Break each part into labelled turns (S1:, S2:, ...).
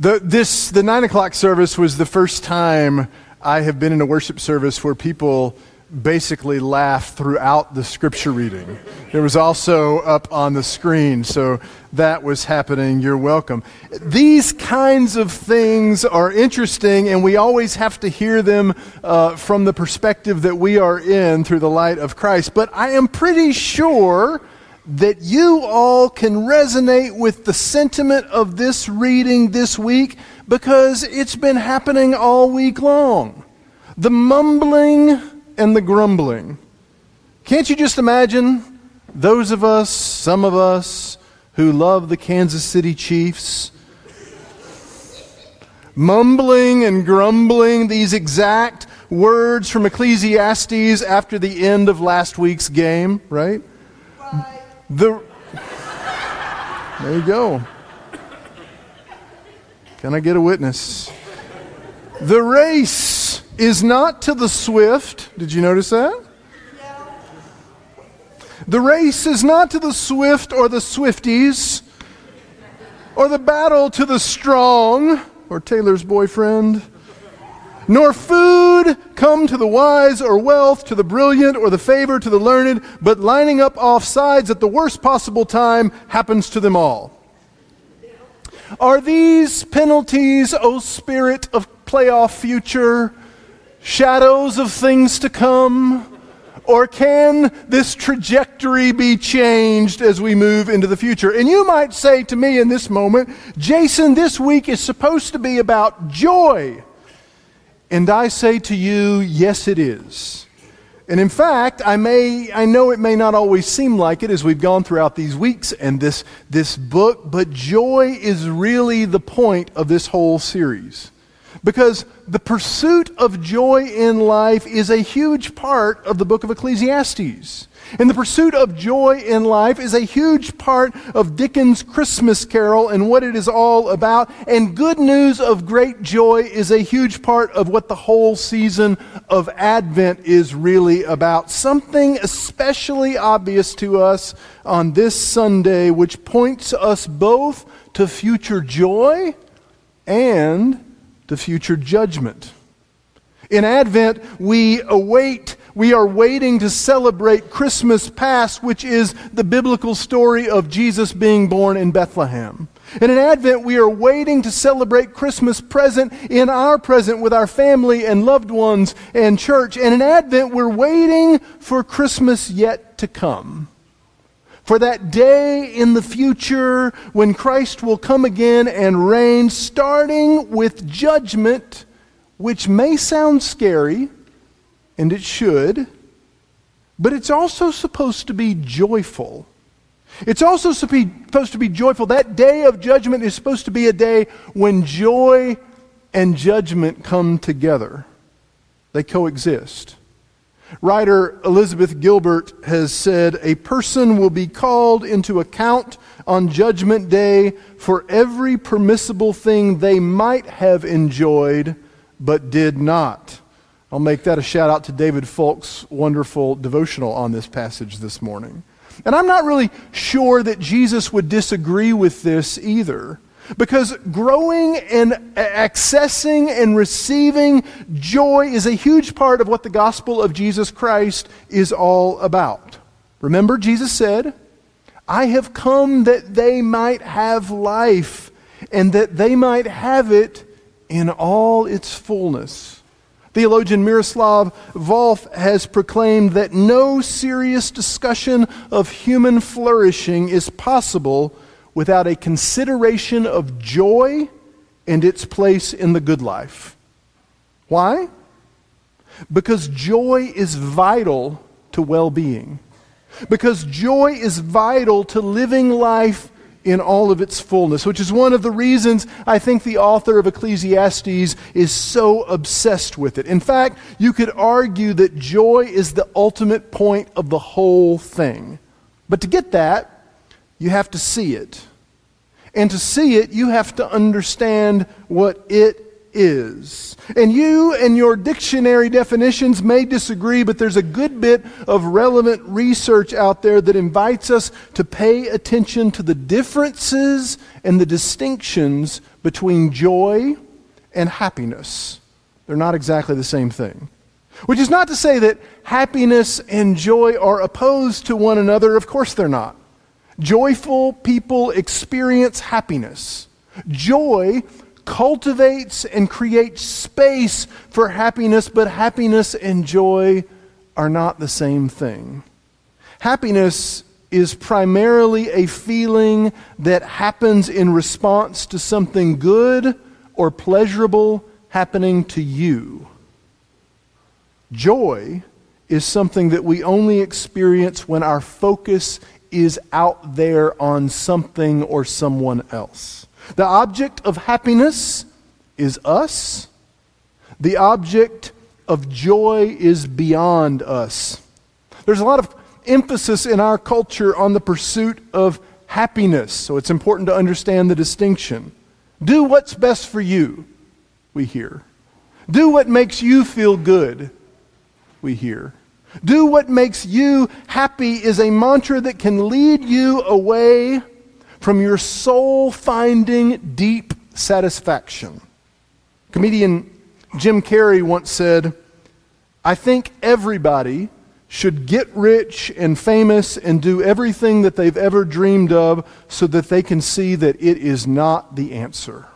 S1: The, this, the 9 o'clock service was the first time I have been in a worship service where people basically laughed throughout the scripture reading. It was also up on the screen, so that was happening. You're welcome. These kinds of things are interesting, and we always have to hear them uh, from the perspective that we are in through the light of Christ. But I am pretty sure that you all can resonate with the sentiment of this reading this week because it's been happening all week long. The mumbling and the grumbling. Can't you just imagine those of us, some of us, who love the Kansas City Chiefs? Mumbling and grumbling these exact words from Ecclesiastes after the end of last week's game, right? The, there you go. Can I get a witness? The race is not to the swift. Did you notice that? The race is not to the swift or the swifties, or the battle to the strong, or Taylor's boyfriend nor food come to the wise, or wealth to the brilliant, or the favor to the learned, but lining up off sides at the worst possible time happens to them all. Are these penalties, O Spirit of playoff future, shadows of things to come? Or can this trajectory be changed as we move into the future? And you might say to me in this moment, Jason, this week is supposed to be about joy. And I say to you, yes, it is. And in fact, I may I know it may not always seem like it as we've gone throughout these weeks and this this book, but joy is really the point of this whole series. Because the pursuit of joy in life is a huge part of the book of Ecclesiastes. And the pursuit of joy in life is a huge part of Dickens' Christmas Carol and what it is all about. And good news of great joy is a huge part of what the whole season of Advent is really about. Something especially obvious to us on this Sunday, which points us both to future joy and to future judgment. In Advent, we await we are waiting to celebrate Christmas past, which is the biblical story of Jesus being born in Bethlehem. And in Advent, we are waiting to celebrate Christmas present in our present with our family and loved ones and church. And in Advent, we're waiting for Christmas yet to come. For that day in the future when Christ will come again and reign, starting with judgment, which may sound scary and it should, but it's also supposed to be joyful. It's also supposed to be joyful. That day of judgment is supposed to be a day when joy and judgment come together, they coexist. Writer Elizabeth Gilbert has said a person will be called into account on Judgment Day for every permissible thing they might have enjoyed but did not. I'll make that a shout out to David Folk's wonderful devotional on this passage this morning. And I'm not really sure that Jesus would disagree with this either. Because growing and accessing and receiving joy is a huge part of what the gospel of Jesus Christ is all about. Remember, Jesus said, I have come that they might have life and that they might have it in all its fullness. Theologian Miroslav Volf has proclaimed that no serious discussion of human flourishing is possible without a consideration of joy and its place in the good life. Why? Because joy is vital to well being. Because joy is vital to living life in all of its fullness, which is one of the reasons I think the author of Ecclesiastes is so obsessed with it. In fact, you could argue that joy is the ultimate point of the whole thing. But to get that, you have to see it. And to see it, you have to understand what it is. And you and your dictionary definitions may disagree, but there's a good bit of relevant research out there that invites us to pay attention to the differences and the distinctions between joy and happiness. They're not exactly the same thing. Which is not to say that happiness and joy are opposed to one another. Of course, they're not. Joyful people experience happiness. Joy cultivates and creates space for happiness, but happiness and joy are not the same thing. Happiness is primarily a feeling that happens in response to something good or pleasurable happening to you. Joy is something that we only experience when our focus is out there on something or someone else. The object of happiness is us. The object of joy is beyond us. There's a lot of emphasis in our culture on the pursuit of happiness, so it's important to understand the distinction. Do what's best for you, we hear. Do what makes you feel good, we hear. Do what makes you happy is a mantra that can lead you away from your soul finding deep satisfaction. Comedian Jim Carrey once said, I think everybody should get rich and famous and do everything that they've ever dreamed of so that they can see that it is not the answer.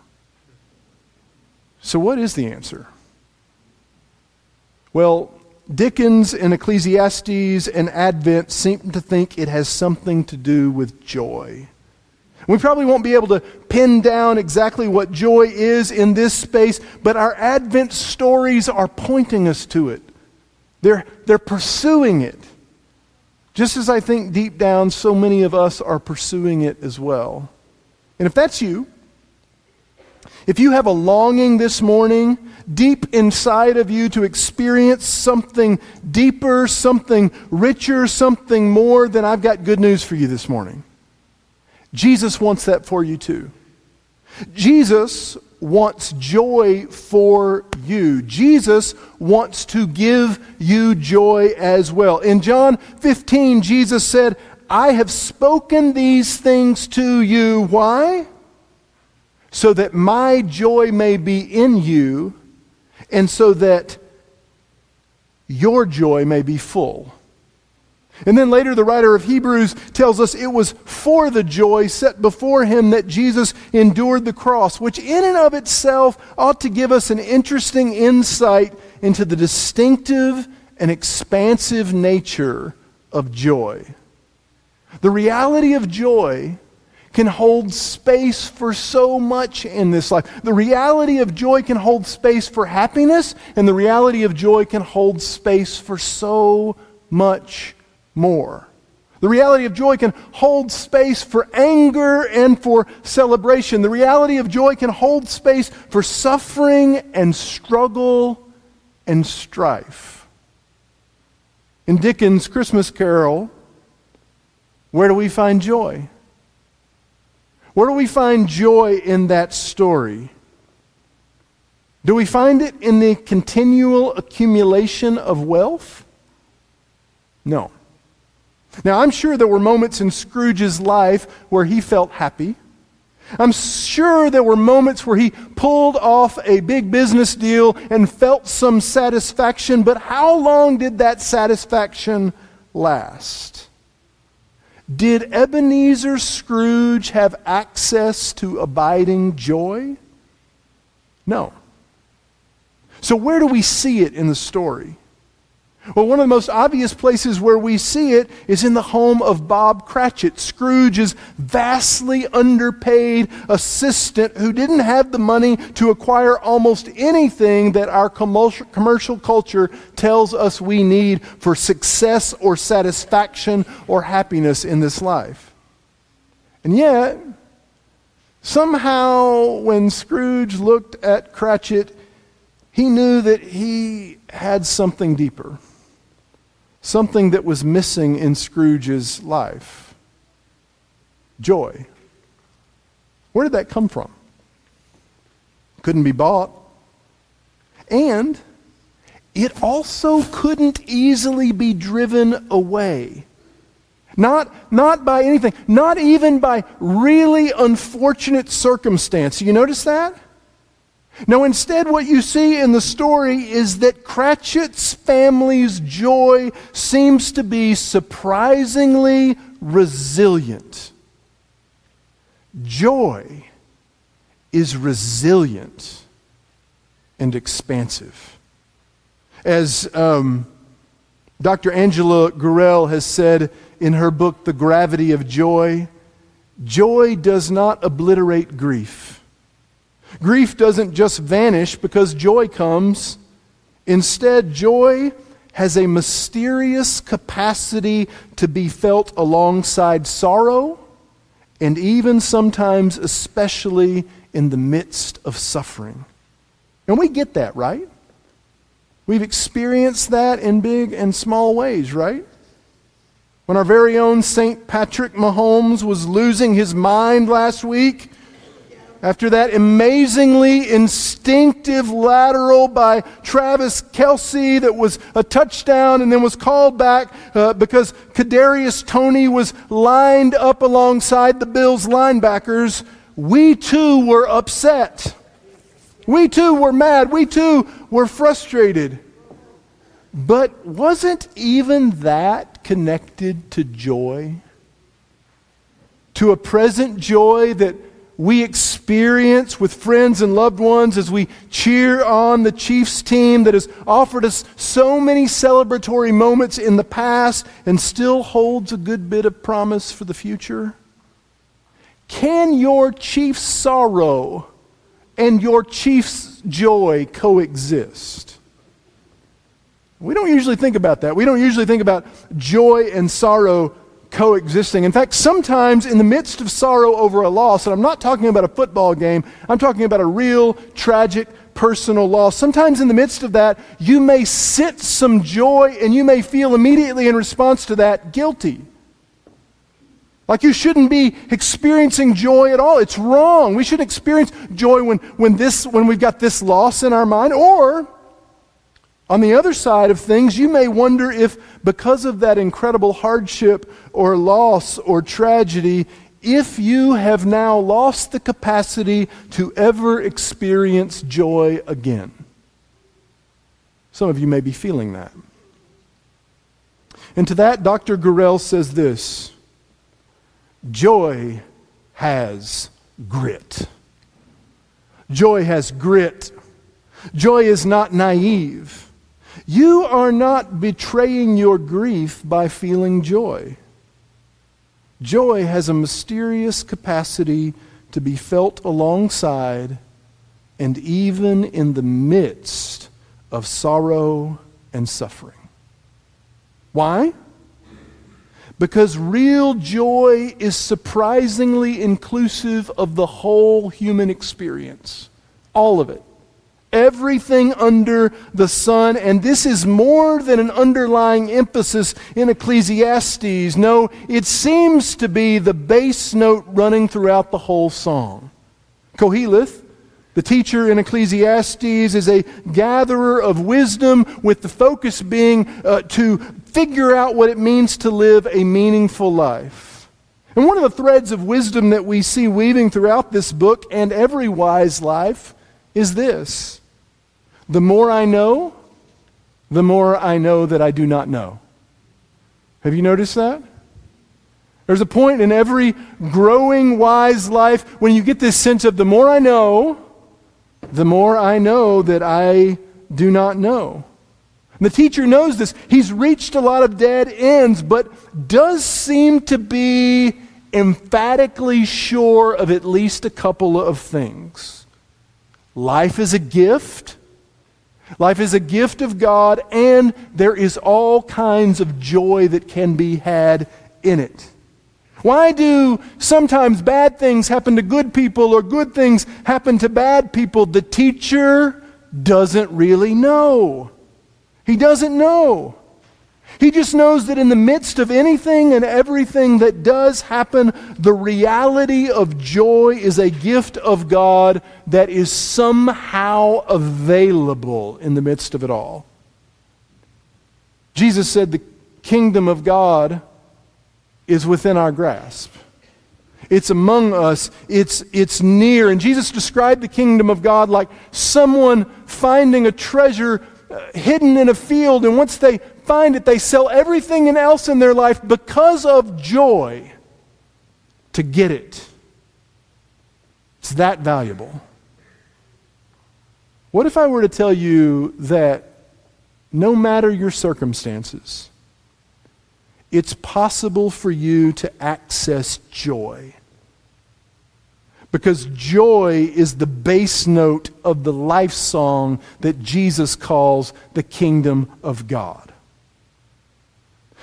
S1: So, what is the answer? Well, Dickens and Ecclesiastes and Advent seem to think it has something to do with joy. We probably won't be able to pin down exactly what joy is in this space, but our Advent stories are pointing us to it. They're, they're pursuing it. Just as I think deep down, so many of us are pursuing it as well. And if that's you, if you have a longing this morning, deep inside of you, to experience something deeper, something richer, something more, then I've got good news for you this morning. Jesus wants that for you too. Jesus wants joy for you. Jesus wants to give you joy as well. In John 15, Jesus said, I have spoken these things to you. Why? So that my joy may be in you, and so that your joy may be full. And then later, the writer of Hebrews tells us it was for the joy set before him that Jesus endured the cross, which in and of itself ought to give us an interesting insight into the distinctive and expansive nature of joy. The reality of joy can hold space for so much in this life. The reality of joy can hold space for happiness, and the reality of joy can hold space for so much more. The reality of joy can hold space for anger and for celebration. The reality of joy can hold space for suffering and struggle and strife. In Dickens' Christmas Carol, where do we find joy? Where do we find joy in that story? Do we find it in the continual accumulation of wealth? No. Now, I'm sure there were moments in Scrooge's life where he felt happy. I'm sure there were moments where he pulled off a big business deal and felt some satisfaction, but how long did that satisfaction last? Did Ebenezer Scrooge have access to abiding joy? No. So, where do we see it in the story? Well, one of the most obvious places where we see it is in the home of Bob Cratchit, Scrooge's vastly underpaid assistant who didn't have the money to acquire almost anything that our commercial culture tells us we need for success or satisfaction or happiness in this life. And yet, somehow, when Scrooge looked at Cratchit, he knew that he had something deeper something that was missing in Scrooge's life joy. Where did that come from? Couldn't be bought. And it also couldn't easily be driven away. Not, not by anything, not even by really unfortunate circumstance. You notice that? No, instead, what you see in the story is that Cratchit's family's joy seems to be surprisingly resilient. Joy is resilient and expansive. As um, Dr. Angela Gorrell has said in her book, The Gravity of Joy, joy does not obliterate grief. Grief doesn't just vanish because joy comes. Instead, joy has a mysterious capacity to be felt alongside sorrow and even sometimes, especially in the midst of suffering. And we get that, right? We've experienced that in big and small ways, right? When our very own St. Patrick Mahomes was losing his mind last week, after that amazingly instinctive lateral by Travis Kelce that was a touchdown and then was called back uh, because Kadarius Toney was lined up alongside the Bills linebackers, we too were upset. We too were mad. We too were frustrated. But wasn't even that connected to joy? To a present joy that we experience with friends and loved ones as we cheer on the Chiefs team that has offered us so many celebratory moments in the past and still holds a good bit of promise for the future? Can your Chiefs sorrow and your Chiefs joy coexist? We don't usually think about that. We don't usually think about joy and sorrow coexisting. In fact, sometimes in the midst of sorrow over a loss, and I'm not talking about a football game, I'm talking about a real tragic personal loss. Sometimes in the midst of that, you may sit some joy and you may feel immediately in response to that guilty. Like you shouldn't be experiencing joy at all. It's wrong. We should experience joy when, when, this, when we've got this loss in our mind. Or on the other side of things, you may wonder if, because of that incredible hardship or loss or tragedy, if you have now lost the capacity to ever experience joy again. Some of you may be feeling that. And to that, Dr. Gorrell says this Joy has grit. Joy has grit. Joy is not naive. You are not betraying your grief by feeling joy. Joy has a mysterious capacity to be felt alongside and even in the midst of sorrow and suffering. Why? Because real joy is surprisingly inclusive of the whole human experience, all of it everything under the sun. And this is more than an underlying emphasis in Ecclesiastes. No, it seems to be the bass note running throughout the whole song. Koheleth, the teacher in Ecclesiastes, is a gatherer of wisdom with the focus being uh, to figure out what it means to live a meaningful life. And one of the threads of wisdom that we see weaving throughout this book and every wise life is this the more I know, the more I know that I do not know. Have you noticed that? There's a point in every growing wise life when you get this sense of the more I know, the more I know that I do not know. And the teacher knows this. He's reached a lot of dead ends, but does seem to be emphatically sure of at least a couple of things. Life is a gift. Life is a gift of God, and there is all kinds of joy that can be had in it. Why do sometimes bad things happen to good people or good things happen to bad people? The teacher doesn't really know. He doesn't know. He just knows that in the midst of anything and everything that does happen, the reality of joy is a gift of God that is somehow available in the midst of it all. Jesus said the kingdom of God is within our grasp. It's among us. It's, it's near. And Jesus described the kingdom of God like someone finding a treasure uh, hidden in a field. And once they find it, they sell everything else in their life because of joy to get it. It's that valuable. What if I were to tell you that no matter your circumstances, it's possible for you to access joy? Because joy is the bass note of the life song that Jesus calls the kingdom of God.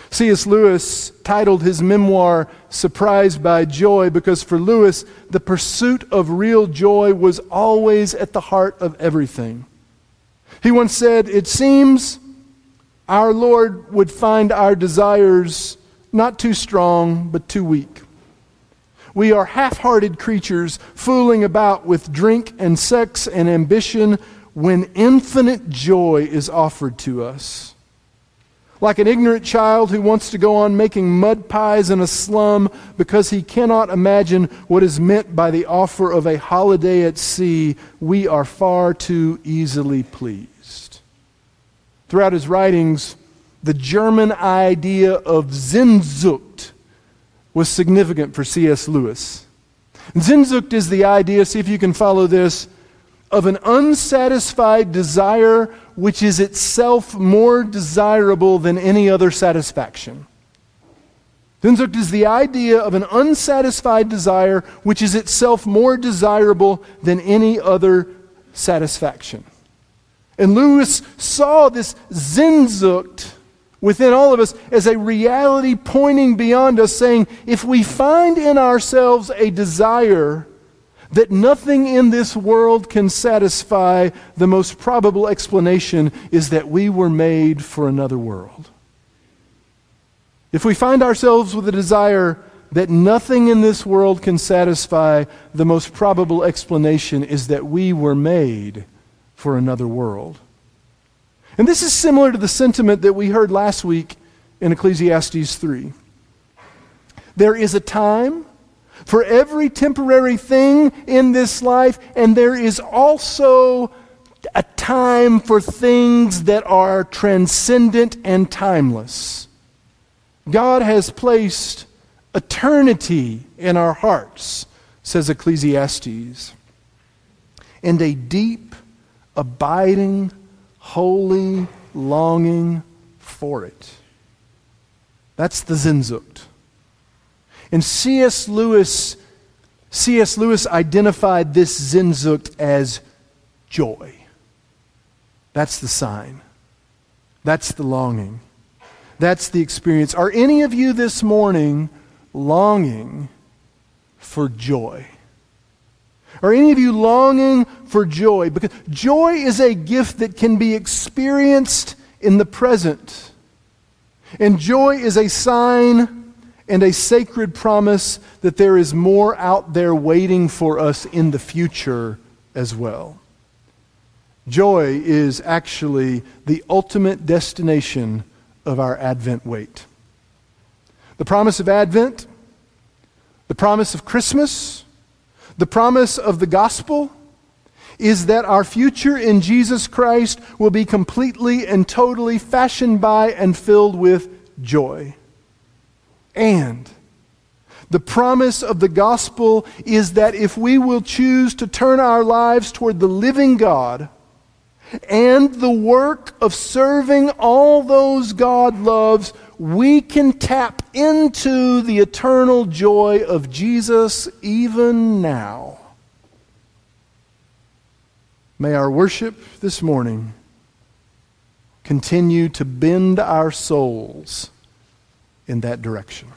S1: C.S. Lewis titled his memoir Surprised by Joy because for Lewis, the pursuit of real joy was always at the heart of everything. He once said, It seems our Lord would find our desires not too strong, but too weak. We are half hearted creatures fooling about with drink and sex and ambition when infinite joy is offered to us. Like an ignorant child who wants to go on making mud pies in a slum because he cannot imagine what is meant by the offer of a holiday at sea, we are far too easily pleased. Throughout his writings, the German idea of Sehnsucht was significant for C.S. Lewis. Sehnsucht is the idea, see if you can follow this, of an unsatisfied desire which is itself more desirable than any other satisfaction. Sehnsucht is the idea of an unsatisfied desire which is itself more desirable than any other satisfaction. And Lewis saw this Sehnsucht within all of us as a reality pointing beyond us, saying, if we find in ourselves a desire that nothing in this world can satisfy, the most probable explanation is that we were made for another world. If we find ourselves with a desire that nothing in this world can satisfy, the most probable explanation is that we were made for another world. And this is similar to the sentiment that we heard last week in Ecclesiastes 3. There is a time for every temporary thing in this life, and there is also a time for things that are transcendent and timeless. God has placed eternity in our hearts, says Ecclesiastes, and a deep, abiding holy longing for it. That's the Sehnsucht. And C.S. Lewis, C.S. Lewis identified this Sehnsucht as joy. That's the sign. That's the longing. That's the experience. Are any of you this morning longing for joy? Are any of you longing for joy? Because joy is a gift that can be experienced in the present. And joy is a sign and a sacred promise that there is more out there waiting for us in the future as well. Joy is actually the ultimate destination of our Advent wait. The promise of Advent, the promise of Christmas, the promise of the gospel is that our future in Jesus Christ will be completely and totally fashioned by and filled with joy. And the promise of the gospel is that if we will choose to turn our lives toward the living God and the work of serving all those God loves, we can tap into the eternal joy of Jesus even now. May our worship this morning continue to bend our souls in that direction.